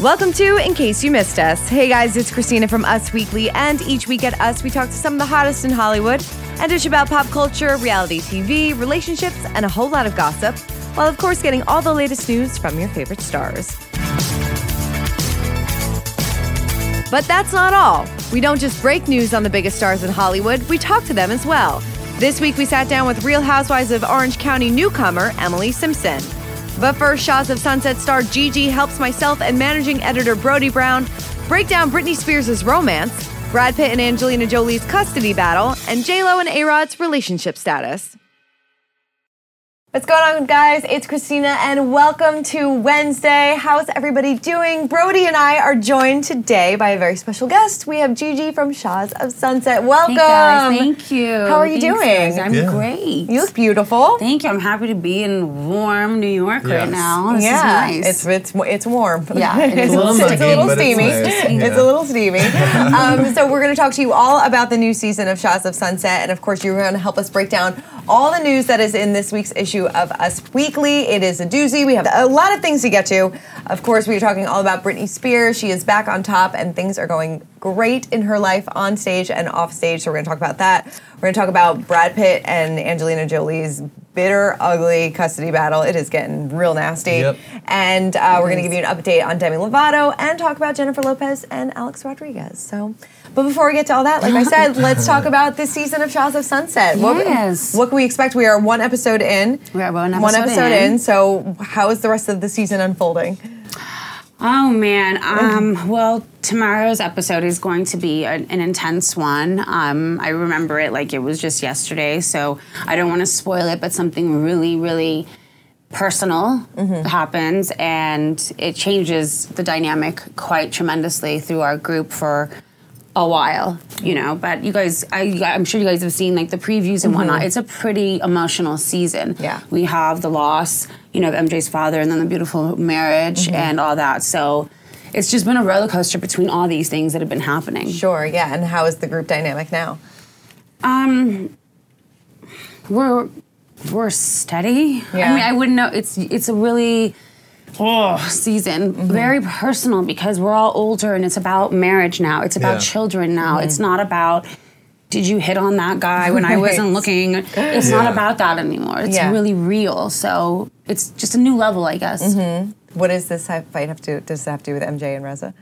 Welcome to In Case You Missed Us. Hey guys, it's Christina from Us Weekly, and each week at Us, we talk to some of the hottest in Hollywood and dish about pop culture, reality TV, relationships, and a whole lot of gossip, while of course getting all the latest news from your favorite stars. But that's not all. We don't just break news on the biggest stars in Hollywood, we talk to them as well. This week, we sat down with Real Housewives of Orange County newcomer Emily Simpson. But first, Shahs of Sunset star Gigi helps myself and managing editor Brody Brown break down Britney Spears' romance, Brad Pitt and Angelina Jolie's custody battle, and J-Lo and A-Rod's relationship status. What's going on, guys? It's Christina, and welcome to Wednesday. How's everybody doing? Brody and I are joined today by a very special guest. We have Gigi from Shahs of Sunset. Welcome. Hey guys, thank you. How are you Thanks, doing? guys. I'm Yeah. great. You look beautiful. Thank you. I'm happy to be in warm New York right now. This yeah, is nice. it's it's it's warm. Yeah, it is. it's, A little it's a little but it's steamy. nice. It's a little steamy. um, so we're going to talk to you all about the new season of Shahs of Sunset, and of course, you're going to help us break down all the news that is in this week's issue of Us Weekly. It is a doozy. We have a lot of things to get to. Of course, we are talking all about Britney Spears. She is back on top, and things are going great in her life on stage and off stage. So we're going to talk about that. We're going to talk about Brad Pitt and Angelina Jolie's bitter, ugly custody battle. It is getting real nasty. Yep. And uh, we're going to give you an update on Demi Lovato and talk about Jennifer Lopez and Alex Rodriguez. So, but before we get to all that, like I said, let's talk about this season of Shahs of Sunset. Yes. What, what can we expect? We are one episode in. We are one One episode episode in. in. So, how is the rest of the season unfolding? Oh man. Um, well, tomorrow's episode is going to be an, an intense one. Um, I remember it like it was just yesterday, so I don't want to spoil it. But something really, really personal happens, and it changes the dynamic quite tremendously through our group for a while, you know. But you guys, I, I'm sure you guys have seen like the previews and whatnot. It's a pretty emotional season. Yeah. we have the loss, you know, MJ's father, and then the beautiful marriage and all that. So. It's just been a roller coaster between all these things that have been happening. Sure, yeah. And how is the group dynamic now? Um, we're we're steady. Yeah. I mean, I wouldn't know. It's it's a really oh season, Mm-hmm. very personal because we're all older and it's about marriage now. It's about Yeah. children now. Mm-hmm. It's not about. Did you hit on that guy when I wasn't looking? It's not about that anymore. It's Yeah. really real. So it's just a new level, I guess. What does this fight have to does it have to do with MJ and Reza?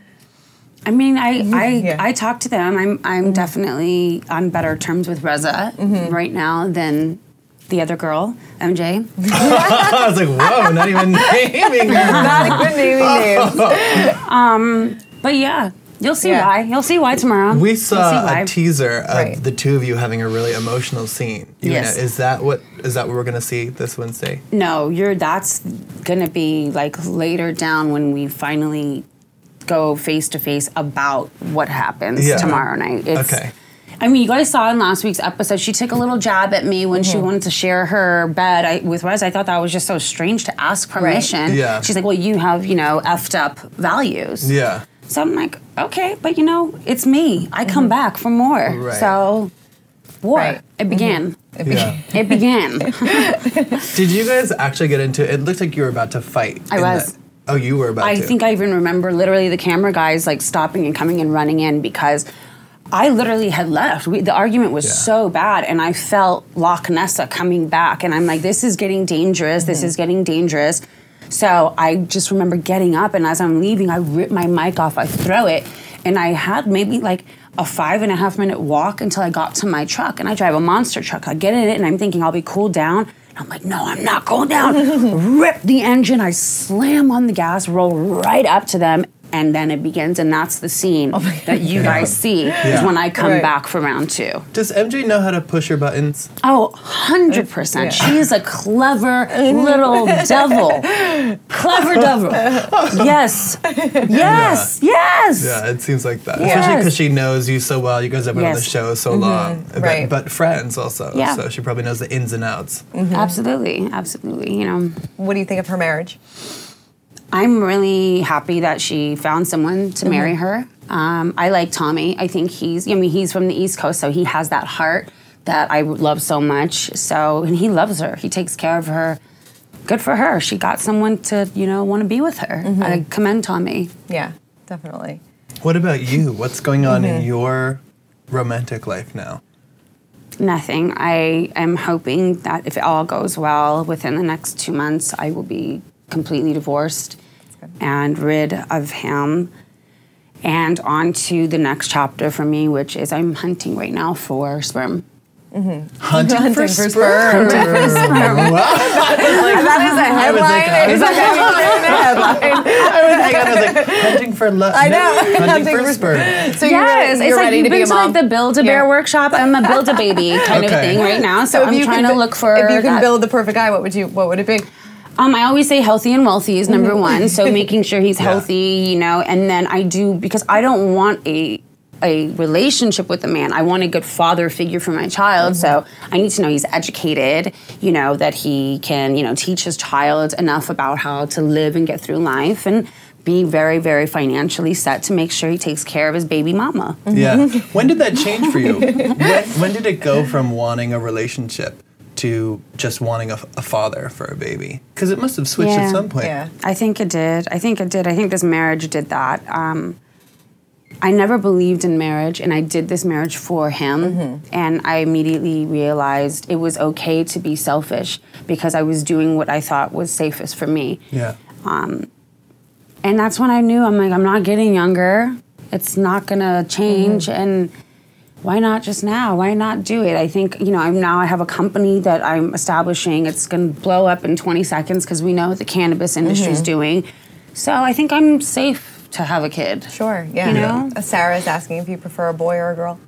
I mean, I I, Mm-hmm. Yeah. I talk to them. I'm I'm definitely on better terms with Reza Mm-hmm. right now than the other girl, MJ. I was like, whoa, not even naming her. Not even naming names. But yeah, you'll see Yeah. why. You'll see why tomorrow. We You'll saw why. a teaser of Right. the two of you having a really emotional scene. You Yes. know, is that what is that what we're gonna see this Wednesday? no, you're. That's gonna be like later down when we finally go face to face about what happens Yeah. tomorrow night. It's, Okay. I mean, you guys saw in last week's episode, she took a little jab at me when Mm-hmm. she wanted to share her bed I, with Rez. I thought that was just so strange to ask permission. Right. Yeah. She's like, well, you have, you know, effed up values. Yeah. So I'm like, okay, but you know, it's me. I come back for more. Right. So, war. Mm-hmm. Right. Mm-hmm. It began. Yeah. It began. Did you guys actually get into it? It looked like you were about to fight. I was. that- oh, you were about I to. think I even remember literally the camera guys like stopping and coming and running in because I literally had left. We, the argument was Yeah. so bad, and I felt Loch Nessa coming back, and I'm like, this is getting dangerous. This Mm-hmm. is getting dangerous. So I just remember getting up, and as I'm leaving, I rip my mic off. I throw it, and I had maybe like a five and a half minute walk until I got to my truck, and I drive a monster truck. I get in it, and I'm thinking I'll be cooled down. And I'm like, no, I'm not going down. Rip the engine. I slam on the gas, roll right up to them, and then it begins. And that's the scene oh that you guys see is when I come Oh Right. back for round two. Does MJ know how to push her buttons? Oh, 100%. Yeah. She's a clever little devil. Clever devil. Yes. Yes. Yes. Yeah, it seems like that. Yes. Especially because she knows you so well. You guys have been on the show so long. Mm-hmm. But, Right. but friends also. Yeah. So she probably knows the ins and outs. Mm-hmm. Absolutely. Absolutely. You know. What do you think of her marriage? I'm really happy that she found someone to marry her. Um, I like Tommy. I think he's, I mean, he's from the East Coast, so he has that heart that I love so much. So, and he loves her. He takes care of her good for her. She got someone to, you know, want to be with her. I commend Tommy. Yeah, definitely. What about you? What's going on Mm-hmm. in your romantic life now? Nothing. I am hoping that if it all goes well within the next two months, I will be completely divorced and rid of him. And on to the next chapter for me, which is I'm hunting right now for sperm. Hunting, Hunting for for sperm. That is a I was like, headline. Is that going to be in the headline? I was, hang on, I was like, hunting for love. I know. hunting, Hunting for for sperm. So you're, Yes, ready, it's you're like ready you've to been a to like the Build a Bear Yeah. workshop. I'm a Build a Baby kind of thing right now. So, if I'm trying can to look for. If you can that- build the perfect guy, what would you? What would it be? Um, I always say healthy and wealthy is number mm-hmm. one. So making sure he's Yeah. healthy, you know, and then I do because I don't want a a relationship with a man. I want a good father figure for my child. Mm-hmm. So I need to know he's educated, you know, that he can, you know, teach his child enough about how to live and get through life and be very, very financially set to make sure he takes care of his baby mama. Yeah. Mm-hmm. When did that change for you? when, when did it go from wanting a relationship to just wanting a, a father for a baby? Because it must have switched Yeah. at some point. Yeah. I think it did. I think it did. I think this marriage did that. Um, I never believed in marriage, and I did this marriage for him. Mm-hmm. And I immediately realized it was okay to be selfish because I was doing what I thought was safest for me. Yeah. Um, and that's when I knew I'm like, I'm not getting younger. It's not gonna change. Mm-hmm. And why not just now? Why not do it? I think, you know, I'm now I have a company that I'm establishing. It's gonna blow up in 20 seconds because we know what the cannabis industry is doing. So I think I'm safe to have a kid. Sure. Yeah. You know? Uh, Sarah's asking if you prefer a boy or a girl.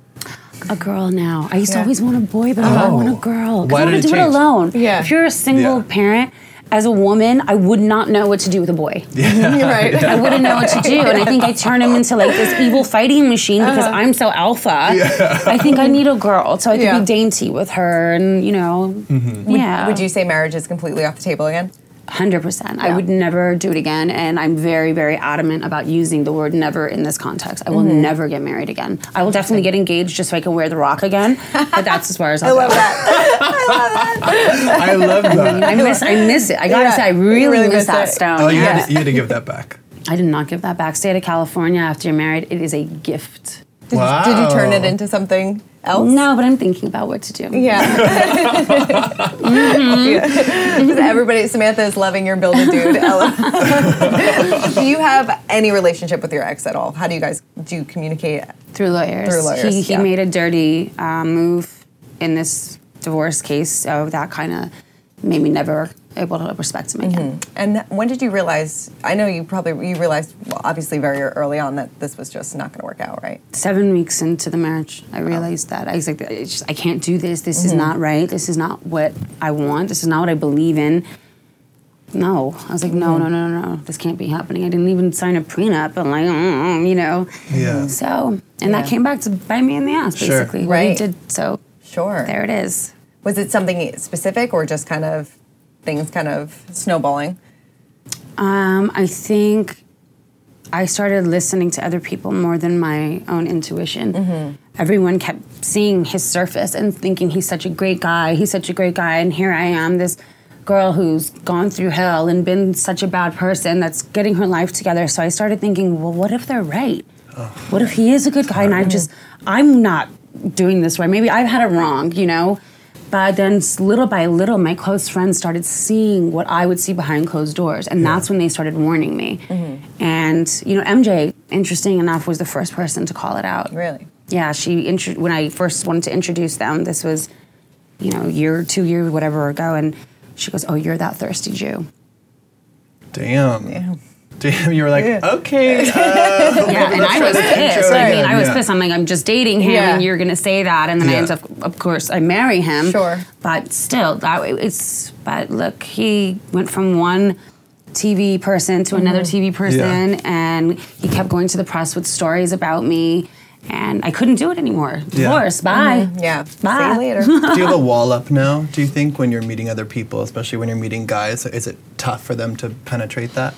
A girl now. I used to always want a boy, but now I Oh. want a girl. Why I want to it do it alone. Yeah. If you're a single Yeah. parent, as a woman, I would not know what to do with a boy. You're right. I wouldn't know what to do. And I think I turn him into like this evil fighting machine because uh-huh. I'm so alpha. I think I need a girl so I can Yeah. be dainty with her and, you know, mm-hmm. yeah. Would you say marriage is completely off the table again? 100%. I would never do it again. And I'm very, very adamant about using the word never in this context. I will Mm-hmm. never get married again. I will definitely get engaged just so I can wear the rock again. But that's as far as I'll I love go. that. I love that. I miss, I miss it. I gotta Yeah, say, I really, really miss miss that it. stone. Oh, you, yeah. had to, you had to give that back. I did not give that back. State of California after you're married, it is a gift. Did, wow. did you turn it into something else? No, but I'm thinking about what to do. Yeah. Yeah. Everybody, Samantha is loving your build a dude. Ella. do you have any relationship with your ex at all? How do you guys do you communicate? Through lawyers. Through lawyers, He, he yeah. made a dirty uh, move in this divorce case, so that kind of made me never able to respect him again. And when did you realize? I know you probably you realized well, obviously very early on that this was just not going to work out, right? Seven weeks into the marriage, I realized that I was like, it's just, I can't do this. This is not right. This is not what I want. This is not what I believe in. No, I was like, no, no, no, no, no. This can't be happening. I didn't even sign a prenup. I'm like, mm, you know. Yeah. So, and Yeah. that came back to bite me in the ass, basically. What he Right. did. So Sure. there it is. Was it something specific or just kind of things kind of snowballing? Um, I think I started listening to other people more than my own intuition. Everyone kept seeing his surface and thinking he's such a great guy. He's such a great guy, and here I am, this girl who's gone through hell and been such a bad person that's getting her life together. So I started thinking, well, what if they're right? What if he is a good guy and I just I'm not doing this right? Maybe I've had it wrong, you know. But then, little by little, my close friends started seeing what I would see behind closed doors, and that's when they started warning me. Mm-hmm. And you know, MJ, interesting enough, was the first person to call it out. Really? Yeah, she intro- when I first wanted to introduce them. This was, you know, year, two years, whatever ago, and she goes, "Oh, you're that thirsty Jew." Damn. Yeah. Damn. You were like, Yeah. okay. Uh, Yeah, and I was pissed. intro I mean, I was yeah. pissed. I'm like, I'm just dating him, Yeah. and you're gonna say that, and then I end up, of course, I marry him. Sure. But still, that it's. But look, he went from one TV person to another TV person, and he kept going to the press with stories about me, and I couldn't do it anymore. Yeah. Divorce. Bye. Yeah. Bye. See you later. Do you have a wall up now? Do you think when you're meeting other people, especially when you're meeting guys, is it tough for them to penetrate that?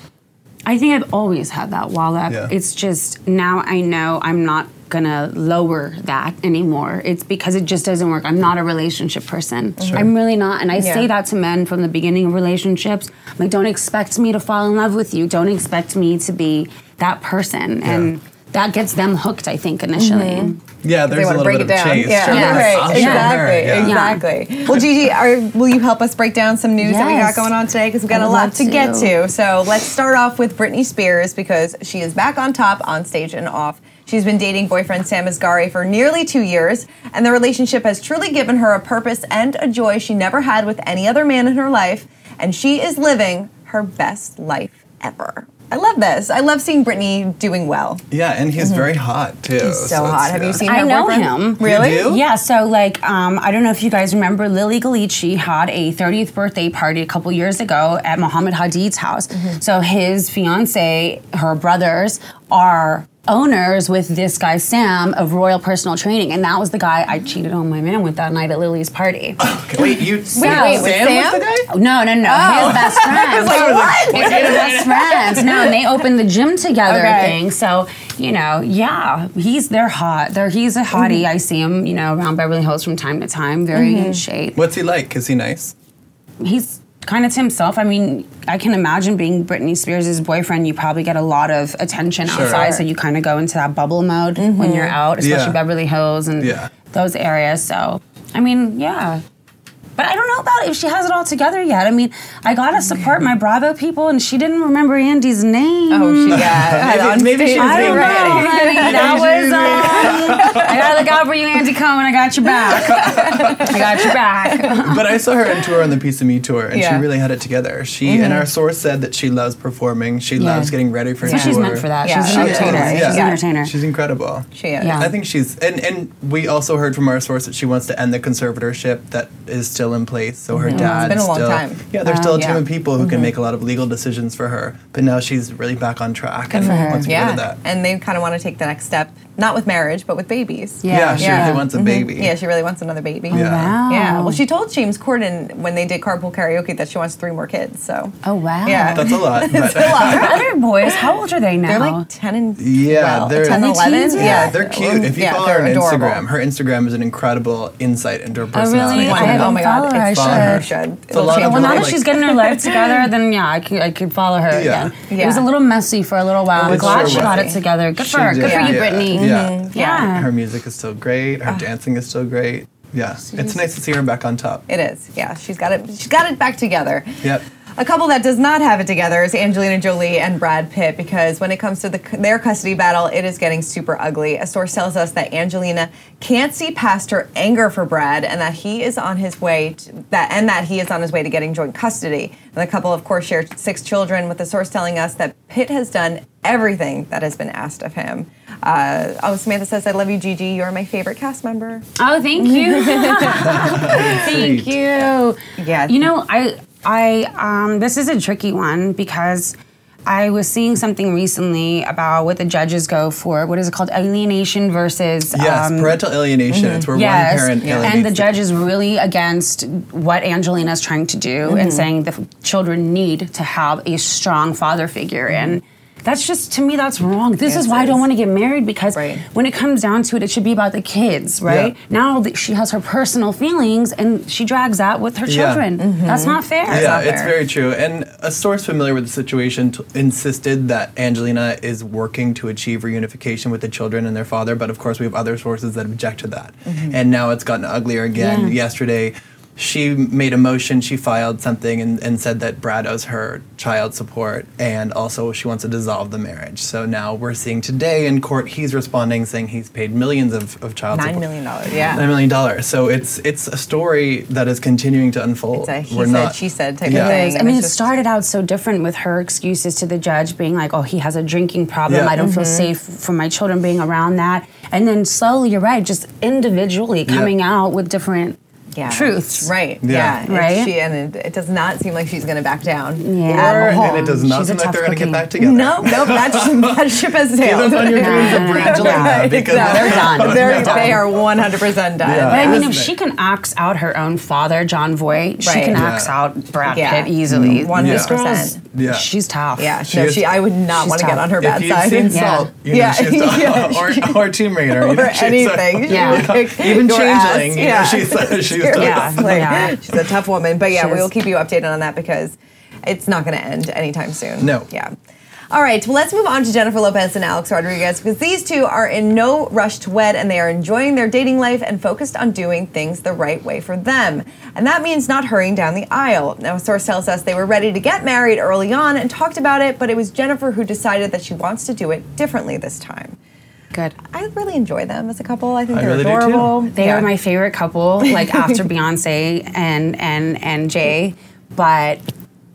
I think I've always had that wall up. Yeah. It's just now I know I'm not gonna lower that anymore. It's because it just doesn't work. I'm not a relationship person. I'm really not. And I Yeah. say that to men from the beginning of relationships. I'm like, don't expect me to fall in love with you. Don't expect me to be that person. And that gets them hooked, I think, initially. Mm-hmm. Yeah, they there's a little bit it of down. chase. Yeah, Sure. Yes. right. I'll show Exactly. yeah. Exactly. Well, Gigi, are, will you help us break down some news that we got going on today? Because we've got a lot love to get to. to. So let's start off with Britney Spears because she is back on top, on stage and off. She's been dating boyfriend Sam Asghari for nearly two years, and the relationship has truly given her a purpose and a joy she never had with any other man in her life, and she is living her best life ever. I love this. I love seeing Britney doing well. Yeah, and he's very hot too. Mm-hmm. He's so, it's- hot. Have you yeah. seen I her know boyfriend? him. Really? You do? Yeah, so like um, I don't know if you guys remember Lilly Ghalichi had a 30th birthday party a couple years ago at Mohammed Hadid's house. Mm-hmm. So his fiance, her brothers are owners with this guy Sam of Royal Personal Training, and that was the guy I cheated on my man with that night at Lily's party. Okay, Wait, you wait, Sam, with Sam was the guy? No, no, no. Oh. His best friend. like, what? His best friends. No, and they opened the gym together Okay. thing. So, you know, yeah, he's they're hot. They're he's a hottie. Mm-hmm. I see him, you know, around Beverly Hills from time to time. Very mm-hmm. in shape. What's he like? Is he nice? He's kind of to himself. I mean, I can imagine being Britney Spears' boyfriend, you probably get a lot of attention Sure. outside, so you kind of go into that bubble mode when mm-hmm. you're out, especially Yeah. Beverly Hills and Yeah. those areas. So, I mean, yeah. But I don't know about if she has it all together yet. I mean, I gotta support my Bravo people, and she didn't remember Andy's name. Oh, she got had on maybe she stage. was I don't being know, ready. honey. That was. Um, I gotta look out for you, Andy Cohen. I got your back. I got your back. but I saw her on tour on the Piece of Me tour, and Yeah. she really had it together. She and our source said that she loves performing. She Yeah. loves getting ready for So tour. she's meant for that. Yeah, she's she an entertainer. Yeah. She's an entertainer. She's incredible. She is. Yeah. I think she's and and we also heard from our source that she wants to end the conservatorship that is still in place. So her mm-hmm. dad been a long still time. yeah, there's still um, a team Yeah. of people who can mm-hmm. make a lot of legal decisions for her. But now she's really back on track and for her. wants to Yeah, rid that. and they kind of want to take the next step, not with marriage, but with babies. Yeah. yeah, she Yeah. really wants a mm-hmm. baby. Yeah, she really wants another baby. Oh, yeah. Wow. Yeah. Well, she told James Corden when they did carpool karaoke that she wants three more kids. So Oh wow. Yeah. That's a lot. But Her other boys, how old are they now? they're like ten and Yeah, 12, they're- 10, Are they 11. teens yet? yeah, they're cute. If you Yeah, follow her on adorable. Instagram, her Instagram is an incredible insight into her Oh, really? personality. I Oh my oh god, followed her. I it's Follow fun. her. Should. It's a lot change of well, now that like- she's getting her life together, then yeah, I could, I could follow her Yeah. again. It was a little messy for a little while. I'm glad she got it together. Good for her. Good for you, yeah. Britney. Yeah. Yeah. Her music is still great. Her ah. dancing is still great. Yeah, it's nice to see her back on top. It is. Yeah, she's got it. She's got it back together. Yep. A couple that does not have it together is Angelina Jolie and Brad Pitt because when it comes to the, their custody battle, it is getting super ugly. A source tells us that Angelina can't see past her anger for Brad and that he is on his way to, that and that he is on his way to getting joint custody. And the couple, of course, share six children. With the source telling us that Pitt has done everything that has been asked of him. Uh, oh, Samantha says, "I love you, Gigi. You're my favorite cast member." Oh, thank you. thank you. Yeah. You know, I I um this is a tricky one because I was seeing something recently about what the judges go for. What is it called? Alienation versus Yes, um, parental alienation. It's where one parent alienates and the the- judge is really against what Angelina is trying to do and saying the f- children need to have a strong father figure. And that's just to me, that's wrong. This Yes, is why I don't want to get married because Right. when it comes down to it, it should be about the kids, right? Yeah. Now that she has her personal feelings and she drags that with her Yeah. children. Mm-hmm. That's not fair. yeah, not it's fair. very true. And a source familiar with the situation t- insisted that Angelina is working to achieve reunification with the children and their father. But of course, we have other sources that object to that. Mm-hmm. And now it's gotten uglier again. Yeah. Yesterday, she made a motion. She filed something and, and said that Brad owes her child support, and also she wants to dissolve the marriage. So now we're seeing today in court, he's responding saying he's paid millions of, of child Nine support. million dollars. Yeah. Nine million dollars. So it's it's a story that is continuing to unfold. It's a he We're said, not- she said type Yeah. of thing. I mean, it started out so different with her excuses to the judge being like, oh, he has a drinking problem. Yeah. I don't feel Mm-hmm. safe for my children being around that. And then slowly, you're right, just individually Yeah. coming out with different yeah. truths. Right. Yeah. Yeah. And Right? She, and it, it does not seem like she's going to back down. Yeah. Or- and it does not She's seem like they're going to get back together. No, no, that, that ship has Give sailed. up on your dreams of Brangelina because exactly. They're done. They're, They're done. they are 100% done. Yeah. But I mean, if she can axe out her own father, Jon Voight, she Right. can Yeah. axe out Brad Yeah. Pitt easily. Mm-hmm. 100%. Yeah. she's tough. Yeah, She no, is- she. I would not want to get on her If bad you've side. seen Yeah. Salt, you know Yeah. she's tough. Yeah. or, or Tomb Raider, or she's anything. Yeah. Even. Changeling, you know, yeah. she's- she's. Yeah. Seriously. Yeah. She's a tough woman. But yeah, we will keep you updated on that because it's not going to end anytime soon. No. Yeah. All right, well, let's move on to Jennifer Lopez and Alex Rodriguez because these two are in no rush to wed and they are enjoying their dating life and focused on doing things the right way for them. And that means not hurrying down the aisle. Now, a source tells us they were ready to get married early on and talked about it, but it was Jennifer who decided that she wants to do it differently this time. Good. I really enjoy them as a couple. I think I they're really adorable. They Yeah. are my favorite couple, like after Beyonce and and and Jay, but.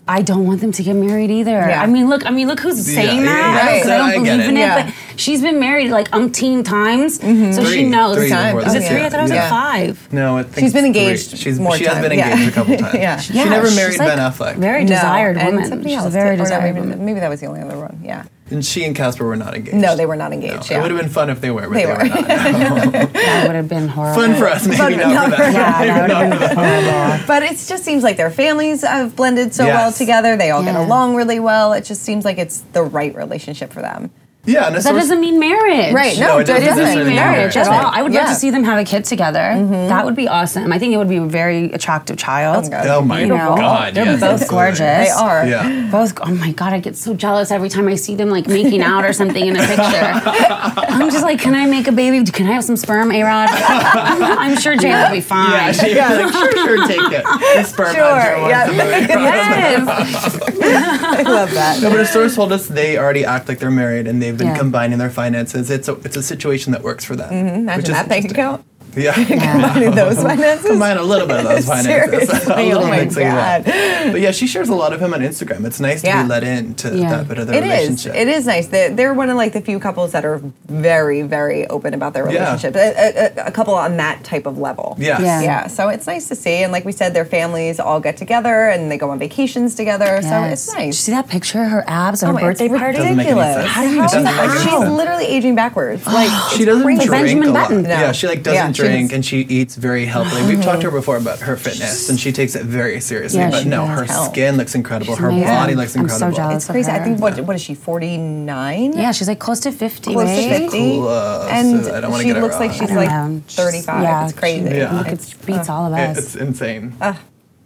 I don't want them to get married either. Yeah. I mean, look. I mean, look who's saying yeah, that. yeah, Because yeah. I don't I believe it. in it. Yeah. But she's been married like umpteen times, so mm-hmm. Three. she knows. Three Times. before Is this, it three? I thought it was Yeah. like five. No, I think She's been it's three. engaged She's, more she has been times. Yeah. engaged a couple times. Yeah. She never she's married like Ben Affleck. Very No, desired and woman. somebody She's else a very did- desired woman. maybe that was the only other one. Yeah. And she and Casper were not engaged. No, they were not engaged. It yeah. would have been fun if they were, but They they, were. were not. That would have been horrible. fun for us, maybe Fun, not not for them. Yeah, that would have been horrible. But it just seems like their families have blended so well together. They all get along really well. It just seems like it's the right relationship for them. Yeah, and That source- doesn't mean marriage. Right. No, No, it it doesn't doesn't necessarily mean mean marriage at all. I would Yeah. love to see them have a kid together. Mm-hmm. That would be awesome. I think it would be a very attractive child. Oh, God. Oh my You know, god, they're yes, both absolutely. gorgeous. They are. Yeah. Both, oh my god, I get so jealous every time I see them like making out or something in a picture. I'm just like, can I make a baby? Can I have some sperm, A Rod? I'm sure Jay will be fine. Yeah, she like, sure, sure, take it. The sperm Sure, yeah. yes. I love that. No, but a source told us they already act like they're married and they've been Yeah. combining their finances. It's a it's a situation that works for them. which Mm-hmm. Imagine that bank account. Yeah. Combining those finances. Combine a little bit of those finances. Seriously, oh my God. But yeah, she shares a lot of him on Instagram. It's nice to Yeah. be let in to Yeah. that bit of their It is. relationship. It is nice. They're, they're one of like the few couples that are very, very open about their Yeah. relationship. A, a, a couple on that type of level. Yes. Yeah. Yeah. So it's nice to see, and like we said, their families all get together and they go on vacations together. So it's Yes. Did you nice. see that picture of her abs at Oh, her birthday party? Doesn't make any ridiculous. sense. How do you do that? that? She's literally aging backwards. Like She doesn't crazy. drink Benjamin a lot. Button. No. Yeah, she like doesn't Yeah, she drink and she eats very healthily. We've talked to her before about her fitness and she takes it very seriously. Yeah, but no, her Hell. skin looks incredible. her amazing. body looks incredible. I'm so incredible. jealous. It's crazy. I her. think what what is she? Forty nine. Yeah, she's like close to 50, Close right? to 50. Close. Uh, and I don't wanna she get it looks like she's like 35. Yeah, it's crazy. Yeah. Look, It's- it beats all of us. It's insane.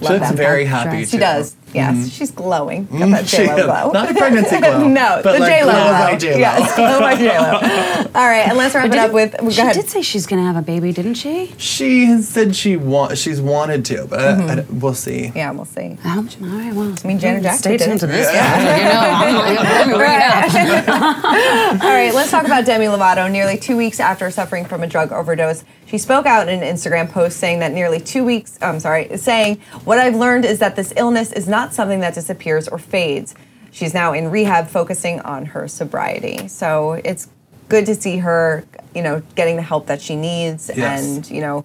Love she looks that. very happy dress. She too. does. Yes, mm-hmm. she's glowing. Mm, Got that She J Lo is. glow. Not the pregnancy glow, no, but the like J Lo glow glow. by J.Lo. Yes, glow by J Lo. All right, and let's wrap it up with. Go she ahead. did say she's gonna have a baby, didn't she? She has said she want she's wanted to, but mm-hmm. I, I, we'll see. yeah, we'll see. How much? All right, well, I mean, Janet Jackson stay did tuned to this. Yeah. you know, I'm like, let me read it. All right, let's talk about Demi Lovato. Nearly two weeks after suffering from a drug overdose, she spoke out in an Instagram post saying that nearly two weeks, I'm sorry, saying, What I've learned is that this illness is not something that disappears or fades. She's now in rehab focusing on her sobriety. So it's good to see her, you know, getting the help that she needs. Yes. And, you know,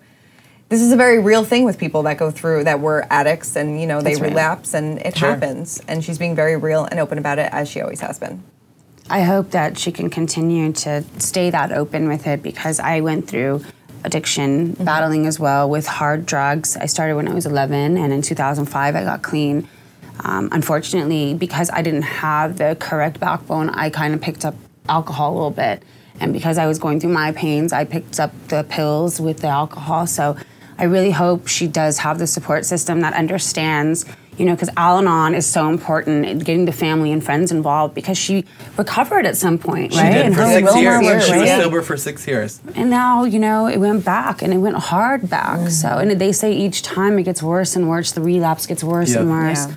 this is a very real thing with people that go through that were addicts and, you know, they That's real. relapse and it Sure. happens. And she's being very real and open about it as she always has been. I hope that she can continue to stay that open with it because I went through addiction, battling as well with hard drugs. I started when I was 11, and in 2005 I got clean. Um, unfortunately, because I didn't have the correct backbone, I kind of picked up alcohol a little bit. And because I was going through my pains, I picked up the pills with the alcohol. So I really hope she does have the support system that understands, you know, because Al Anon is so important getting the family and friends involved because she recovered at some point, She right? did And for her six willpower years. was She was great. sober for six years. And now, you know, it went back and it went hard back. Mm. So, and they say each time it gets worse and worse, the relapse gets worse and worse. Yeah.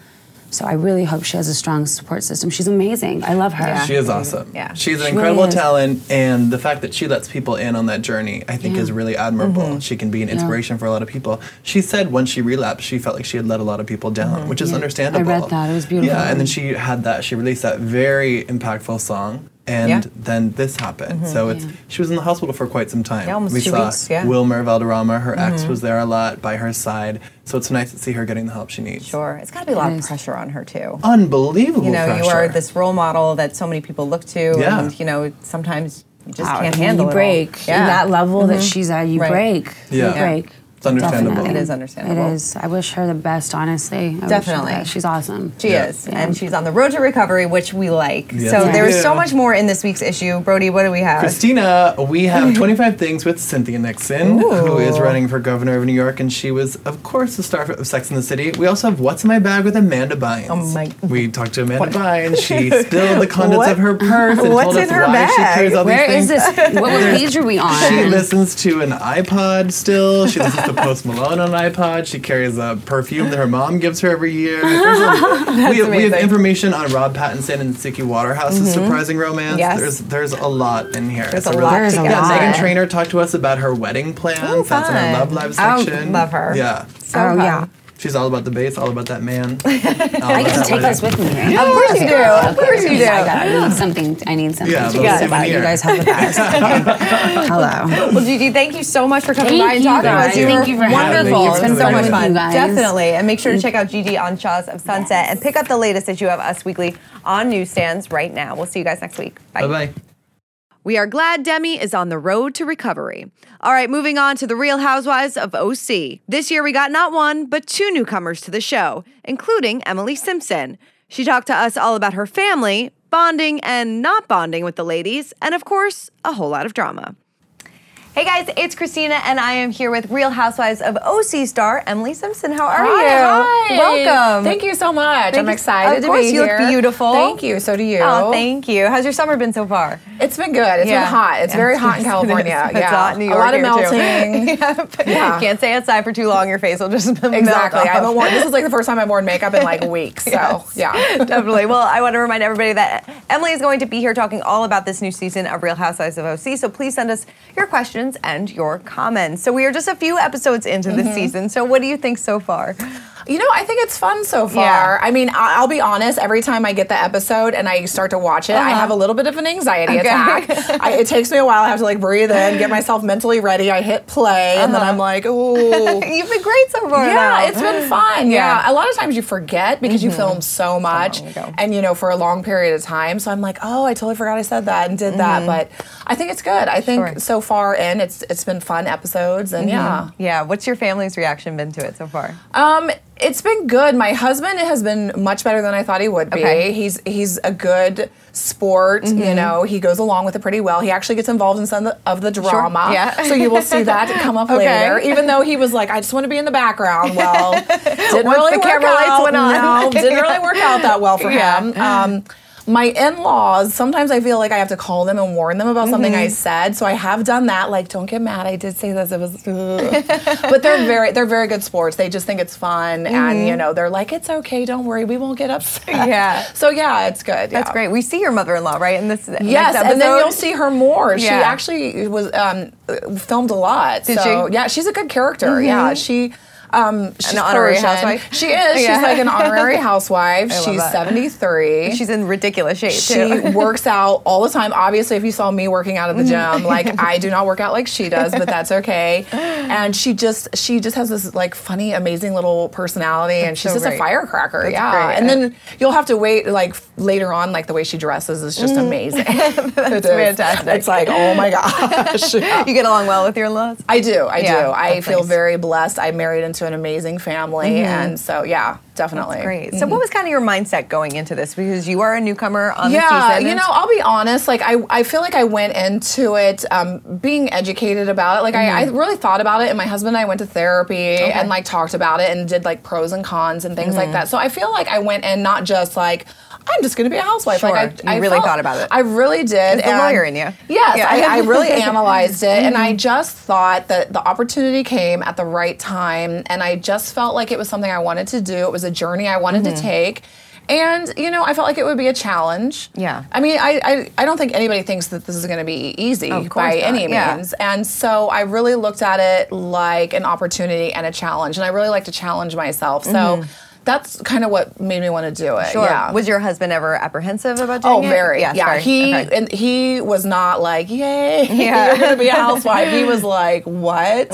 So I really hope she has a strong support system. She's amazing. I love her. Yeah. She is awesome. Yeah. She's an She incredible really talent, and the fact that she lets people in on that journey, I think, Yeah. is really admirable. Mm-hmm. She can be an inspiration for a lot of people. She said when she relapsed, she felt like she had let a lot of people down, Mm-hmm. which is understandable. I read that. It was beautiful. Yeah, and then she had that. She released that very impactful song. And Yeah. Mm-hmm. then this happened. So it's Yeah. she was in the hospital for quite some time. Yeah, almost we two saw weeks, yeah. Mm-hmm. Wilmer Valderrama, her ex, was there a lot by her side. So it's nice to see her getting the help she needs. Sure. It's got to be a lot It of pressure on her, too. Unbelievable. you know, you are this role model that so many people look to, Yeah. and you know, sometimes you just Wow, can't and handle you it. break. Yeah. That level that she's at, you Right. break. Yeah. You break. It's understandable. Definitely. It is understandable. It is. I wish her the best, honestly. I wish her the Definitely. She's awesome. She Yeah. is, and she's on the road to recovery, which we like. Yes, so we there's so much more in this week's issue. Brody, what do we have? Christina, we have 25 Things with Cynthia Nixon, who is running for governor of New York, and she was, of course, the star of Sex in the City. We also have What's in My Bag with Amanda Bynes. Oh my- We talked to Amanda Bynes. She spilled the contents What? of her purse and What's told us in her why she bag? carries all Where these is things. this? What, what page are we on? She listens to an iPod still. She listens to Post Malone on an iPod. She carries a perfume that her mom gives her every year. A- we, have, we have information on Rob Pattinson and Suki Waterhouse's surprising romance. Mm-hmm. Yes. There's there's a lot in here. There's It's a really- lot There's to a Yeah, lot. Meghan Trainor talked to us about her wedding plans. Oh, That's in fun. our Love Live Oh, section. love her. Yeah. So Oh, fun. yeah. She's all about the bass, all about that man. I get to take this with me. Right? Of course you do. Of course you do. I, got, I need something. I need something. Yeah, to the use souvenir. about. You guys have the best. Hello. Well, Gigi, thank you so much for coming Thank by and talking to us. guys. You Thank were you for having me. wonderful. It's It's been been so much with fun. you guys. Definitely. And make sure to check out Gigi on Shahs of Sunset and pick up the latest issue of Us Weekly on newsstands right now. We'll see you guys next week. Bye bye. We are glad Demi is on the road to recovery. All right, moving on to the Real Housewives of OC. This year we got not one, but two newcomers to the show, including Emily Simpson. She talked to us all about her family, bonding and not bonding with the ladies, and of course, a whole lot of drama. Hey guys, it's Christina, and I am here with Real Housewives of OC star Emily Simpson. How are you? Hi. Welcome. Thank you so much. Thank I'm you. excited Of to course, be you here. look beautiful. Thank you. So do you. Oh, thank you. How's your summer been so far? It's been good. It's Yeah. been hot. It's Yeah, very hot in. California. It's yeah. hot in New York A lot of melting. Yeah. Can't stay outside for too long. Your face will just melt Exactly. I haven't worn. This is like the first time I've worn makeup in like weeks. So Yes. yeah. Definitely. Well, I want to remind everybody that Emily is going to be here talking all about this new season of Real Housewives of OC. So please send us your questions and your comments. So we are just a few episodes into Mm-hmm. this season. So what do you think so far? You know, I think it's fun so far. Yeah. I mean, I- I'll be honest. Every time I get the episode and I start to watch it, I Uh-huh. have a little bit of an anxiety Okay. attack. I, it takes me a while. I have to like breathe in, get myself mentally ready. I hit play, and then Uh-huh. I'm like, ooh. You've been great so far. Yeah, now. it's been fun. Yeah. Mm-hmm. Yeah. a lot of times you forget because you film so much, ago. and you know for a long period of time. So I'm like, oh, I totally forgot I said that and did that. But I think it's good. I think Mm-hmm. Sure. so far in, it's it's been fun episodes, and yeah. Yeah. What's your family's reaction been to it so far? Um, it's been good. My husband has been much better than I thought he would be. Okay. He's he's a good sport. Mm-hmm. You know, he goes along with it pretty well. He actually gets involved in some of the, drama. Yeah. So you will see that come up Okay. later. Even though he was like, I just want to be in the background. Well, didn't Once really the work camera out. went on. No, didn't really work out that well for Yeah. him. Um, my in-laws, sometimes I feel like I have to call them and warn them about something Mm-hmm. I said. So I have done that. Like, don't get mad. I did say this. It was, but they're very, they're very good sports. They just think it's fun, and you know, they're like, it's okay. Don't worry. We won't get upset. Mm-hmm. Yeah. So yeah, it's good. That's yeah. great. We see your mother-in-law, right? In this Yes, and then you'll see her more. She actually was um, filmed a lot. Did so she? Mm-hmm. yeah, she's a good character. Yeah, she. Um, she's honorary Persian. housewife? She is. She's Yeah. like an honorary housewife. She's that. 73. She's in ridiculous shape She works out all the time. Obviously, if you saw me working out at the gym, like I do not work out like she does, but that's okay. And she just she just has this like funny, amazing little personality, and she's so just great. a firecracker. That's yeah. great. And then you'll have to wait like later on, like the way she dresses is just amazing. that's fantastic. It's like oh my gosh. Yeah. you get along well with your in-laws. I do, I Yeah, do. I that's feel nice. very blessed. I married into an amazing family, mm-hmm. and so yeah, definitely. Great. So, mm-hmm. what was kind of your mindset going into this? Because you are a newcomer on the yeah, you know, I'll be honest. Like, I, I feel like I went into it um, being educated about it. Like, I, I mm-hmm. really thought about it, and my husband and I went to therapy and like talked about it and did like pros and cons and things like that. So I feel like I went in not just like. I'm just going to be a housewife. Sure. Like I, You I really felt- thought about it. I really did. It's the and- lawyer in you. Yes, Yeah. I, I really analyzed it, and I just thought that the opportunity came at the right time, and I just felt like it was something I wanted to do. It was a journey I wanted Mm-hmm. to take. And you know, I felt like it would be a challenge. Yeah. I mean, I I, I don't think anybody thinks that this is going to be easy by not, any yeah. means. And so I really looked at it like an opportunity and a challenge, and I really like to challenge myself. So that's kind of what made me want to do it. Mm-hmm. Sure. Yeah. Was your husband ever apprehensive about doing Oh, it? Oh, very. Yes, yeah, he Okay. and he was not like, "Yay, Yeah. you're gonna be a housewife." he was like, "What?"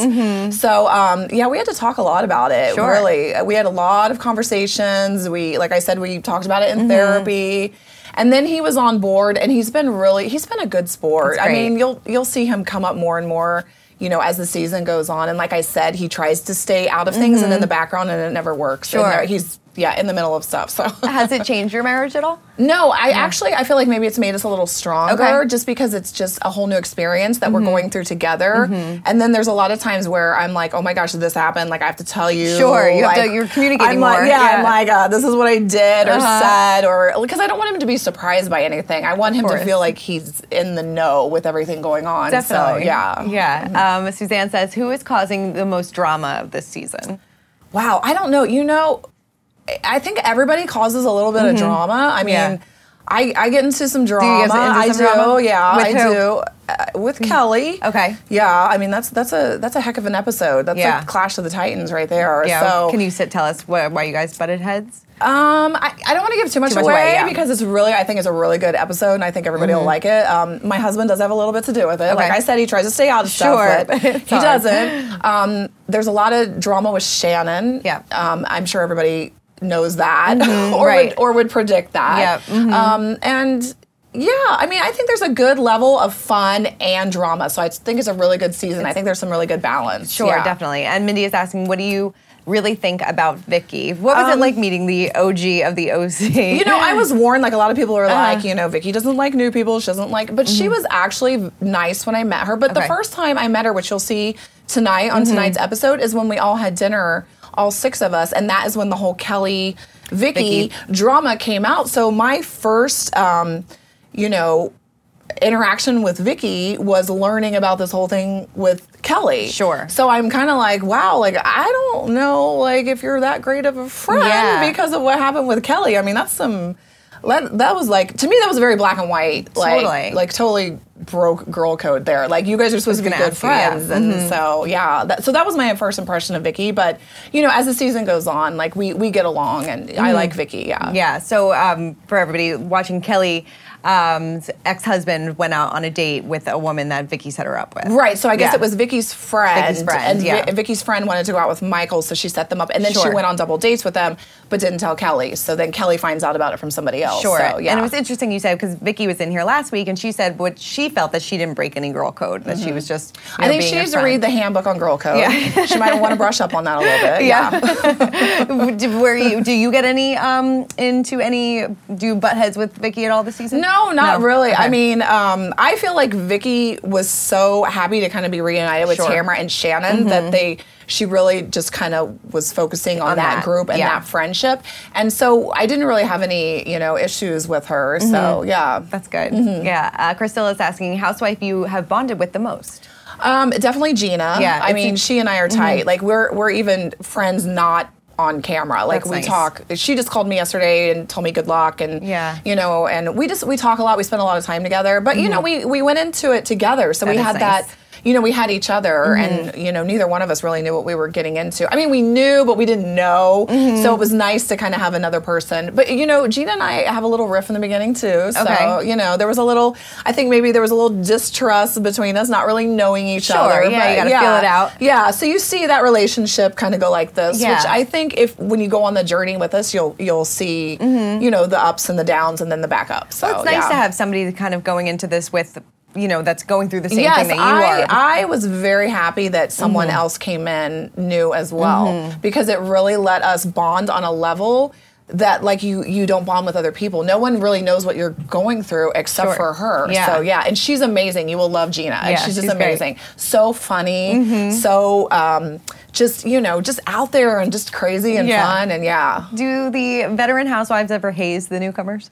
So, um, yeah, we had to talk a lot about it. Mm-hmm. Sure. Really, we had a lot of conversations. We, like I said, we talked about it Mm-hmm. in therapy. And then he was on board, and he's been really, he's been a good sport. I mean, you'll you'll see him come up more and more you know, as the season goes on. And like I said, he tries to stay out of things and in the background, and it never works. And Mm-hmm. Sure. there- he's yeah in the middle of stuff. So Has it changed your marriage at all? no, I actually I feel like maybe it's made us a little stronger, Okay. Mm-hmm. just because it's just a whole new experience that we're going through together. And then there's a lot of times where I'm like, oh my gosh, did this happen? Like I have to tell you. Sure, you have to- like, you're communicating I'm like. Yeah, Yeah. I'm like, uh, this is what I did or Uh-huh. said, or because I don't want him to be surprised by anything. I want him to feel like he's in the know with everything going on. So yeah, Yeah. Um, Suzanne says, who is causing the most drama of this season? Wow, I don't know. You know, I think everybody causes a little bit of drama. I mean, Mm-hmm. Yeah. I, I get into some you drama. get into I some do. drama? Yeah, With I who? Mm. do. Uh, with Kelly. Okay. Yeah, I mean that's that's a that's a heck of an episode. That's Yeah. like Clash of the Titans right there. Yeah. So Can you sit, tell us wh- why you guys butted heads? Um, I, I don't want to give too much, Too much away, away, yeah. because it's really, I think it's a really good episode, and I think everybody will like it. Um, my husband does have a little bit to do with it. Like I said, he tries to stay out of Sure. stuff, but he doesn't. Um, there's a lot of drama with Shannon. Yeah. Um, I'm sure everybody knows that, or right. would or would predict that. Yeah, mhm. Um, and. Yeah, I mean, I think there's a good level of fun and drama, so I think it's a really good season. I think there's some really good balance. Sure, Yeah. definitely. And Mindy is asking, what do you really think about Vicki? What was it Um, like meeting the OG of the OC? You know, I was warned. Like a lot of people Uh-huh. are like, you know, Vicki doesn't like new people. She doesn't like, but she was actually nice when I met her. But the Mm-hmm. Okay. Mm-hmm. first time I met her, which you'll see tonight on tonight's episode, is when we all had dinner, all six of us, and that is when the whole Kelly Vicki, drama came out. So my first, um, you know. Interaction with Vicki was learning about this whole thing with Kelly. Sure. So I'm kind of like, wow, like I don't know, like if you're that great of a friend Yeah. because of what happened with Kelly. I mean, that's some. That, that was like to me that was a very black and white like Totally. like totally broke girl code there like you guys are supposed to be good ask you, yeah. friends and so yeah that, so that was my first impression of Vicki but you know as the season goes on like we we get along and I like Vicki yeah Yeah. So um, for everybody watching, Kelly um, ex-husband went out on a date with a woman that Vicki set her up with. Right, so I guess Yeah. it was Vicki's friend. Vicki's friend, and Vi- Vicki's friend wanted to go out with Michael, so she set them up, and then she went on double dates with them, but didn't tell Kelly. So then Kelly finds out about it from somebody else. Sure. So, yeah. And it was interesting you said because Vicki was in here last week and she said what she felt that she didn't break any girl code, that she was just. you Mm-hmm. I think she needs to read the handbook on girl code. Yeah. she might want to brush up on that a little bit. Yeah. do, were you? Do you get any um, into any? Do you butt heads with Vicki at all this season? No, not really. I mean, um, I feel like Vicki was so happy to kind of be reunited with Sure. Mm-hmm. Tamara and Shannon that they she really just kind of was focusing on, On that, that, group and yeah. that friendship. And so I didn't really have any, you know, issues with her. So yeah. That's good. Mm-hmm. Yeah. Uh, Cristilla's asking, housewife you have bonded with the most? Um, definitely Gina. Yeah, I mean, she and I are tight. Like we're we're even friends not on camera. Like That's we nice. talk. She just called me yesterday and told me good luck and Yeah. you know, and we just we talk a lot. We spend a lot of time together. But you know, we we went into it together. So we Mm-hmm. That is had nice. Mm-hmm. that you know, we had each other, and you know, neither one of us really knew what we were getting into. I mean, we knew, but we didn't know. Mm-hmm. So it was nice to kind of have another person. But you know, Gina and I have a little riff in the beginning too. So Okay. you know, there was a little. I think maybe there was a little distrust between us, not really knowing each Sure, other. yeah, you gotta feel it out. Yeah, so you see that relationship kind of go like this, Yeah. which I think if when you go on the journey with us, you'll you'll see, you know, the ups and the downs, and then the backup. So Well, it's nice yeah. to have somebody kind of going into this with, you know, that's going through the same yes, thing that you I, are. I was very happy that someone Mm-hmm. else came in new as well because it really let us bond on a level that like you you don't bond with other people. No one really knows what you're going through except Sure. for her. Yeah. So yeah, and she's amazing. You will love Gina. Yeah, she's just she's great. Mm-hmm. amazing. So funny. So um, just you know just out there and just crazy and Yeah. fun and yeah. Do the veteran housewives ever haze the newcomers?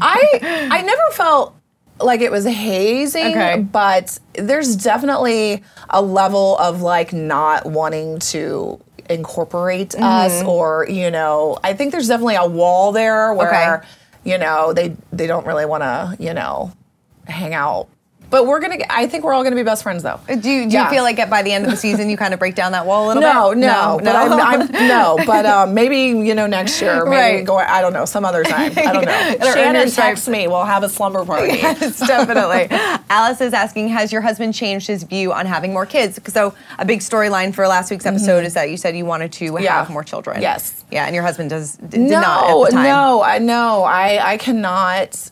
I I never felt like it was hazing, Okay. but there's definitely a level of like not wanting to incorporate us Mm-hmm. or you know I think there's definitely a wall there where Okay. you know they they don't really want to you know hang out. But we're gonna. I think we're all gonna be best friends though. Do you, do you feel like at, by the end of the season you kind of break down that wall a little No, bit? no, but I'm, I'm no, but um, maybe you know next year, maybe Right. go. I don't know, some other time. I don't know. Shannon your stripes. text me. We'll have a slumber party. Yes, definitely. Alice is asking, has your husband changed his view on having more kids? So a big storyline for last week's episode is that you said you wanted to Mm-hmm. Yeah. have more children. Yes. Yeah, and your husband does did no, not at the time. no, I no, I I cannot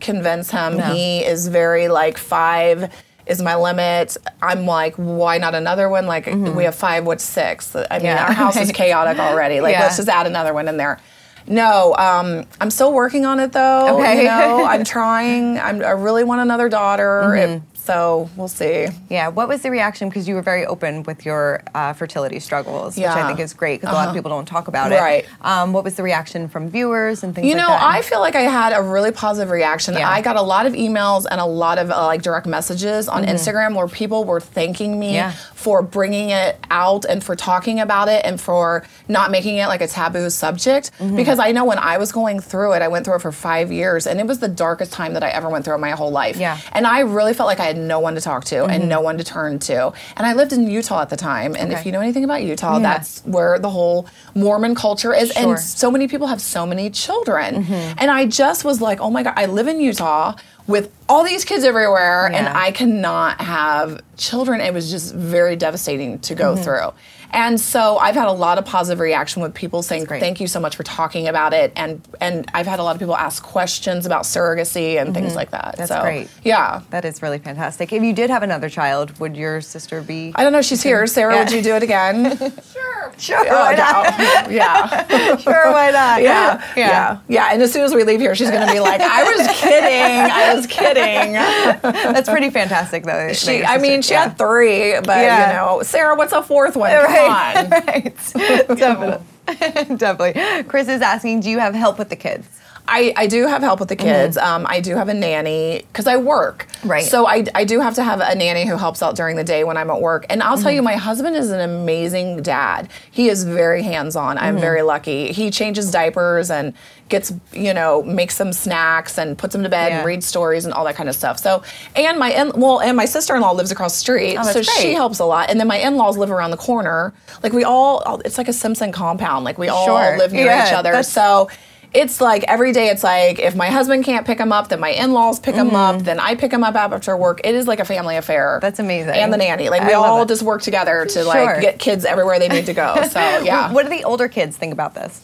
convince him. No. He is very like five is my limit. I'm like, why not another one? Like we have five, what's six? I mean, Mm-hmm. Yeah. our house is chaotic already. Like Yeah. let's just add another one in there. No, um, I'm still working on it though. Okay. You know, I'm trying. I'm, I really want another daughter. Mm-hmm. It- so we'll see. Yeah. What was the reaction? Because you were very open with your uh, fertility struggles, which I think is great because a lot of people don't talk about Right. it. Um, what was the reaction from viewers and things like that? You like know, that? I feel like I had a really positive reaction. Yeah. I got a lot of emails and a lot of uh, like direct messages on Instagram where people were thanking me Mm-hmm. Yeah. for bringing it out and for talking about it and for not making it like a taboo subject. Mm-hmm. Because I know when I was going through it, I went through it for five years and it was the darkest time that I ever went through in my whole life. Yeah. Mm-hmm. And I really felt like I had no one to talk to and no one to turn to. And I lived in Utah at the time. And if you know anything about Utah, Yeah. that's where the whole Mormon culture is. Sure. And so many people have so many children. Mm-hmm. And I just was like, oh my God, I live in Utah with all these kids everywhere and I cannot have children. It was just very devastating to Mm-hmm. go through. And so I've had a lot of positive reaction with people saying thank you so much for talking about it and and I've had a lot of people ask questions about surrogacy and things like that. Mm-hmm. That's so great. yeah. that is really fantastic. If you did have another child, would your sister be? I don't know, she's here. Sarah, Yeah. would you do it again? sure. Sure, Oh, why not? yeah. sure, why not? Yeah, yeah, yeah, And as soon as we leave here, she's gonna be like, "I was kidding. I was kidding." That's pretty fantastic, though. She, I mean, she had three, but Yeah. you know, Sarah, what's a fourth one? Right, Come on. right. Definitely. Definitely. Chris is asking, do you have help with the kids? I, I do have help with the kids. Um, I do have a nanny because I work. Mm-hmm. Right. So I, I do have to have a nanny who helps out during the day when I'm at work. And I'll Mm-hmm. tell you, my husband is an amazing dad. He is very hands on. I'm Mm-hmm. very lucky. He changes diapers and gets, you know, makes them snacks and puts them to bed Yeah. and reads stories and all that kind of stuff. So, and my in, well, and my sister in law lives across the street. Oh, so she helps a lot. And then my in laws live around the corner. Like we all, it's like a Simpson compound. Like we all Sure. live near Yeah, each other. So it's like every day it's like if my husband can't pick him up then my in-laws pick him up then i pick him up after work it is like a family affair Mm-hmm. That's amazing. and the nanny like we all it. just work together to Sure. like get kids everywhere they need to go so yeah What do the older kids think about this?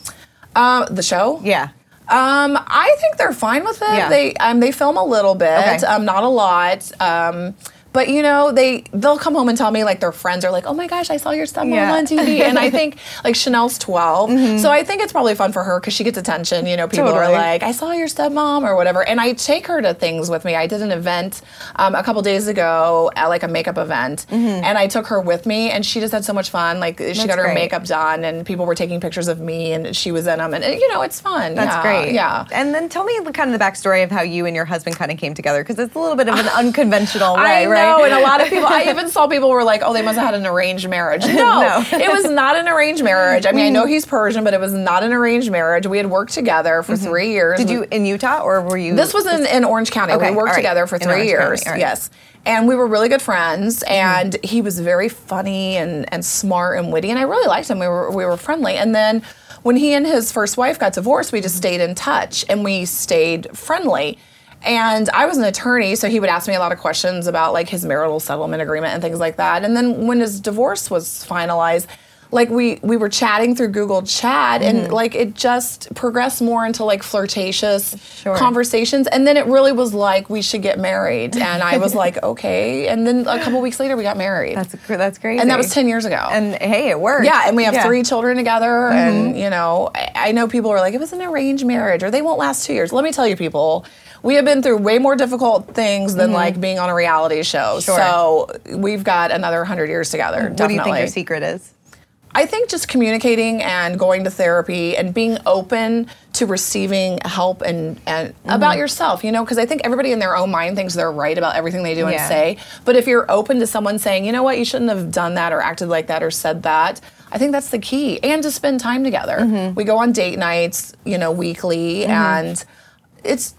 uh, the show Yeah. um, I think they're fine with it. Yeah. They um, they film a little bit, Okay. um, not a lot. Um, but you know, they they'll come home and tell me like their friends are like, "Oh my gosh, I saw your stepmom Yeah. Mm-hmm. on TV," and I think like Chanel's 12 so I think it's probably fun for her because she gets attention. You know, people are like, "I saw your stepmom" or whatever, and I take her to things with me. I did an event um, a couple days ago at like a makeup event, and I took her with me, and she just had so much fun. Like she Mm-hmm. That's got her great. makeup done, and people were taking pictures of me, and she was in them, and, you know, it's fun. That's Yeah, great. Yeah. And then tell me kind of the backstory of how you and your husband kind of came together because it's a little bit of an unconventional way, I right? Know, and a lot of people. I even saw people were like, "Oh, they must have had an arranged marriage." No, No. it was not an arranged marriage. I mean, I know he's Persian, but it was not an arranged marriage. We had worked together for three years. Mm-hmm. Did you in Utah or were you? This was in, in Orange County. Okay, we worked right. together for In three Orange years. right. Yes. And we were really good friends, and he was very funny and, and smart and witty, and I really liked him. We were we were friendly. And then when he and his first wife got divorced, we just stayed in touch and we stayed friendly. And I was an attorney, so he would ask me a lot of questions about like his marital settlement agreement and things like that. And then when his divorce was finalized, like we we were chatting through Google Chat, and like it just progressed more into like flirtatious Sure. conversations. And then it really was like we should get married, and I was like, okay. And then a couple weeks later, we got married, That's that's crazy. and that was ten years ago. And hey, it worked. yeah, and we have Yeah. Mm-hmm. three children together, and you know, I, I know people are like, it was an arranged marriage, or they won't last two years. Let me tell you, people. We have been through way more difficult things than like being on a reality show. Mm-hmm. Sure. So we've got another hundred years together. What do you think your secret is? I think just communicating and going to therapy and being open to receiving help and, and Mm-hmm. about yourself, you know, because I think everybody in their own mind thinks they're right about everything they do and Yeah. say. But if you're open to someone saying, you know what, you shouldn't have done that or acted like that or said that, I think that's the key. And to spend time together. Mm-hmm. We go on date nights, you know, weekly, and it's.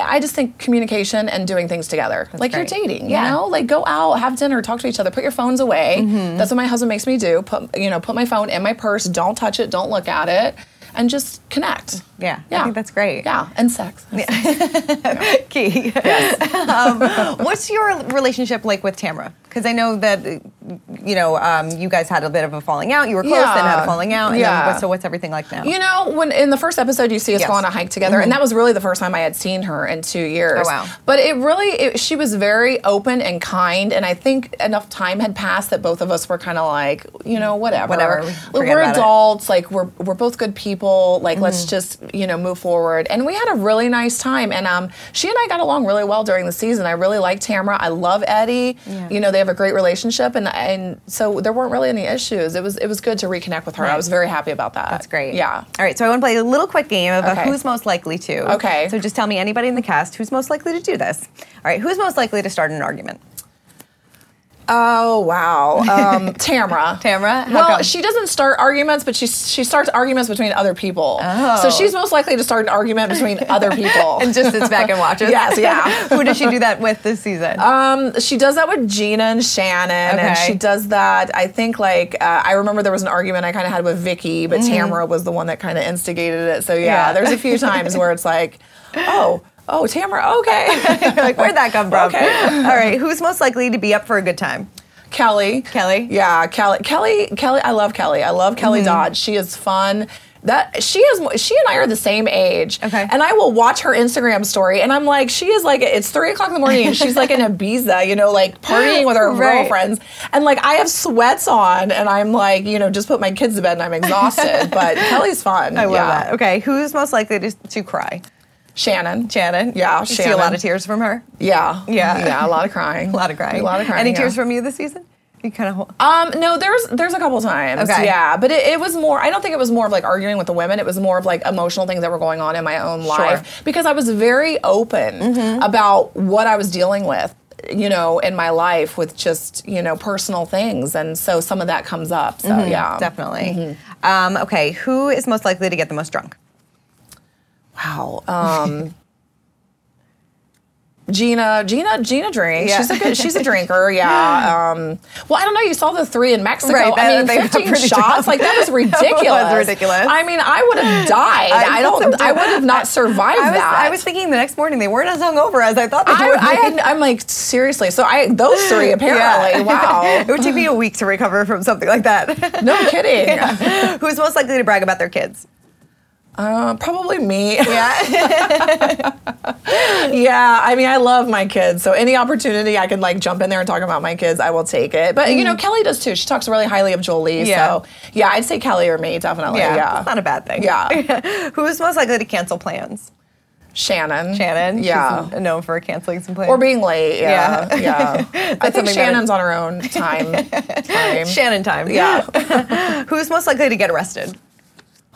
I I just think communication and doing things together, like great. you're dating, you Yeah. know, like go out, have dinner, talk to each other, put your phones away. Mm-hmm. That's what my husband makes me do. Put you know, put my phone in my purse. Don't touch it. Don't look at it, and just connect. Yeah, I Yeah. think that's great. Yeah, and sex. Yeah, Key. um, what's your relationship like with Tamara? Because I know that, you know, um, you guys had a bit of a falling out. You were close, then had a Yeah. falling out. And Yeah. Then, so what's everything like now? You know, when in the first episode you see us Yes. go on a hike together, and that was really the first time I had seen her in two years. Oh, wow. But it really, it, she was very open and kind, and I think enough time had passed that both of us were kind of like, you know, whatever. Whatever. Forget we're about it. adults. Like we're we're both good people. Like Mm-hmm. let's just you know move forward. And we had a really nice time, and um, she and I got along really well during the season. I really like Tamara. I love Eddie. Yeah. You know, they have a great relationship, and and so there weren't really any issues. It was it was good to reconnect with her. I was very happy about that. That's great. Yeah. All right, so I want to play a little quick game of uh, Okay. who's most likely to. Okay. So just tell me anybody in the cast who's most likely to do this. All right, who's most likely to start an argument? Oh wow, um, Tamara. Tamara? Well, come? she doesn't start arguments, but she she starts arguments between other people. Oh. So she's most likely to start an argument between other people. And just sits back and watches. Yes, yeah. Who does she do that with this season? Um, she does that with Gina and Shannon, and she does that. I think like uh, I remember there was an argument I kind of had with Vicki, but Tamara was the one that kind of instigated it. So yeah, Mm-hmm. Yeah. there's a few times where it's like, oh, oh, Tamara, okay, like, where'd that come from? Okay. All right, who's most likely to be up for a good time? Kelly. Kelly? Yeah, Kelly. Kelly. Kelly. I love Kelly. I love Kelly Mm-hmm. Dodd. She is fun. That she is. She and I are the same age. Okay. And I will watch her Instagram story, and I'm like, she is like, it's three o'clock in the morning, and she's like in Ibiza, you know, like partying with her Right. girlfriends, and like I have sweats on, and I'm like, you know, just put my kids to bed, and I'm exhausted. but Kelly's fun. I love yeah. that. Okay, who's most likely to, to cry? Shannon. Shannon. Yeah, You See a lot of tears from her. Yeah. Yeah. Yeah. A lot of crying. A lot of crying. A lot of crying. Any yeah. tears from you this season? You kind of. Um, no, there's there's a couple times. Okay. Yeah, but it, it was more. I don't think it was more of like arguing with the women. It was more of like emotional things that were going on in my own life because I was very open Mm-hmm. about what I was dealing with. You know, in my life with just you know personal things, and so some of that comes up. So Mm-hmm. yeah, Definitely. Um, okay, who is most likely to get the most drunk? Wow. Um, Gina, Gina, Gina drinks. Yeah. She's a good. She's a drinker. Yeah. Um, well, I don't know. You saw the three in Mexico. Right, I mean, they got fifteen shots. drunk. Like that was ridiculous. ridiculous. I mean, I would have died. I I, don't. I would have not survived I was, that. I was thinking the next morning they weren't as hungover as I thought they I, would. I had, I'm like seriously. So I those three apparently. it Wow. It would take me a week to recover from something like that. No kidding. Who's most likely to brag about their kids? Uh, probably me. Yeah. Yeah, I mean, I love my kids, so any opportunity I could like jump in there and talk about my kids, I will take it. But you know, Kelly does too. She talks really highly of Jolie, Mm. Yeah. so yeah, I'd say Kelly or me definitely. yeah. Yeah, That's not a bad thing. Yeah. Who's most likely to cancel plans? Shannon. Shannon. Yeah. She's known for canceling some plans. or being late. Yeah, Yeah. yeah. I think Shannon's on her own time. time. Shannon time. Yeah. Who's most likely to get arrested?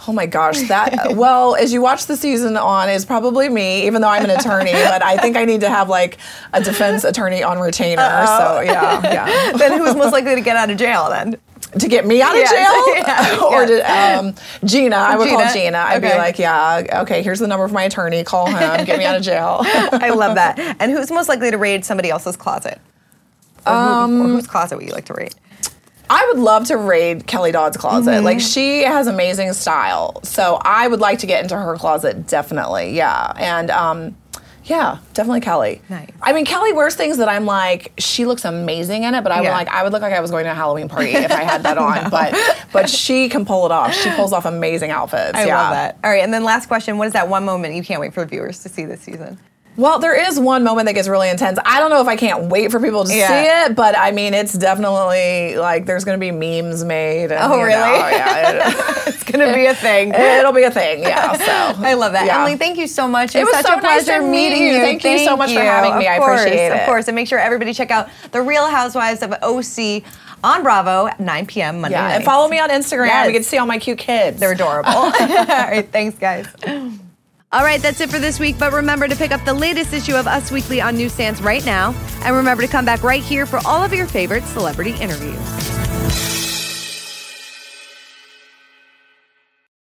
Oh my gosh, that well, as you watch the season on, is probably me, even though I'm an attorney, but I think I need to have like a defense attorney on retainer. So yeah, yeah. then who's most likely to get out of jail then? to get me out of jail, yeah, or yeah. to, um, Gina. I would call Gina? Gina. I'd Okay. be like, yeah, okay. Here's the number of my attorney. Call him. Get me out of jail. I love that. And who's most likely to raid somebody else's closet? Or, who, or whose closet would you like to raid? I would love to raid Kelly Dodd's closet. Mm-hmm. Like she has amazing style, so I would like to get into her closet. Definitely, yeah. And um, yeah, definitely Kelly. Nice. I mean, Kelly wears things that I'm like, she looks amazing in it, but I would Yeah. like, I would look like I was going to a Halloween party if I had that on. But but she can pull it off. She pulls off amazing outfits. I yeah. love that. All right, and then last question: What is that one moment you can't wait for viewers to see this season? Well, there is one moment that gets really intense. I don't know if I can't wait for people to Yeah. see it, but I mean, it's definitely like there's going to be memes made. And, Oh, really? know, yeah, It's gonna be a thing. it, will be a thing. Yeah. So I love that. yeah. Emily, thank you so much. It was such so a pleasure nice to meeting you. you. Thank you so much for having me. Of I course, appreciate it. Of it. course. And make sure everybody check out The Real Housewives of OC on Bravo at 9 p.m. Monday Yeah, and follow me on Instagram. Yes. We can see all my cute kids. They're adorable. All right, thanks, guys. All right, that's it for this week. But remember to pick up the latest issue of Us Weekly on newsstands right now. And remember to come back right here for all of your favorite celebrity interviews.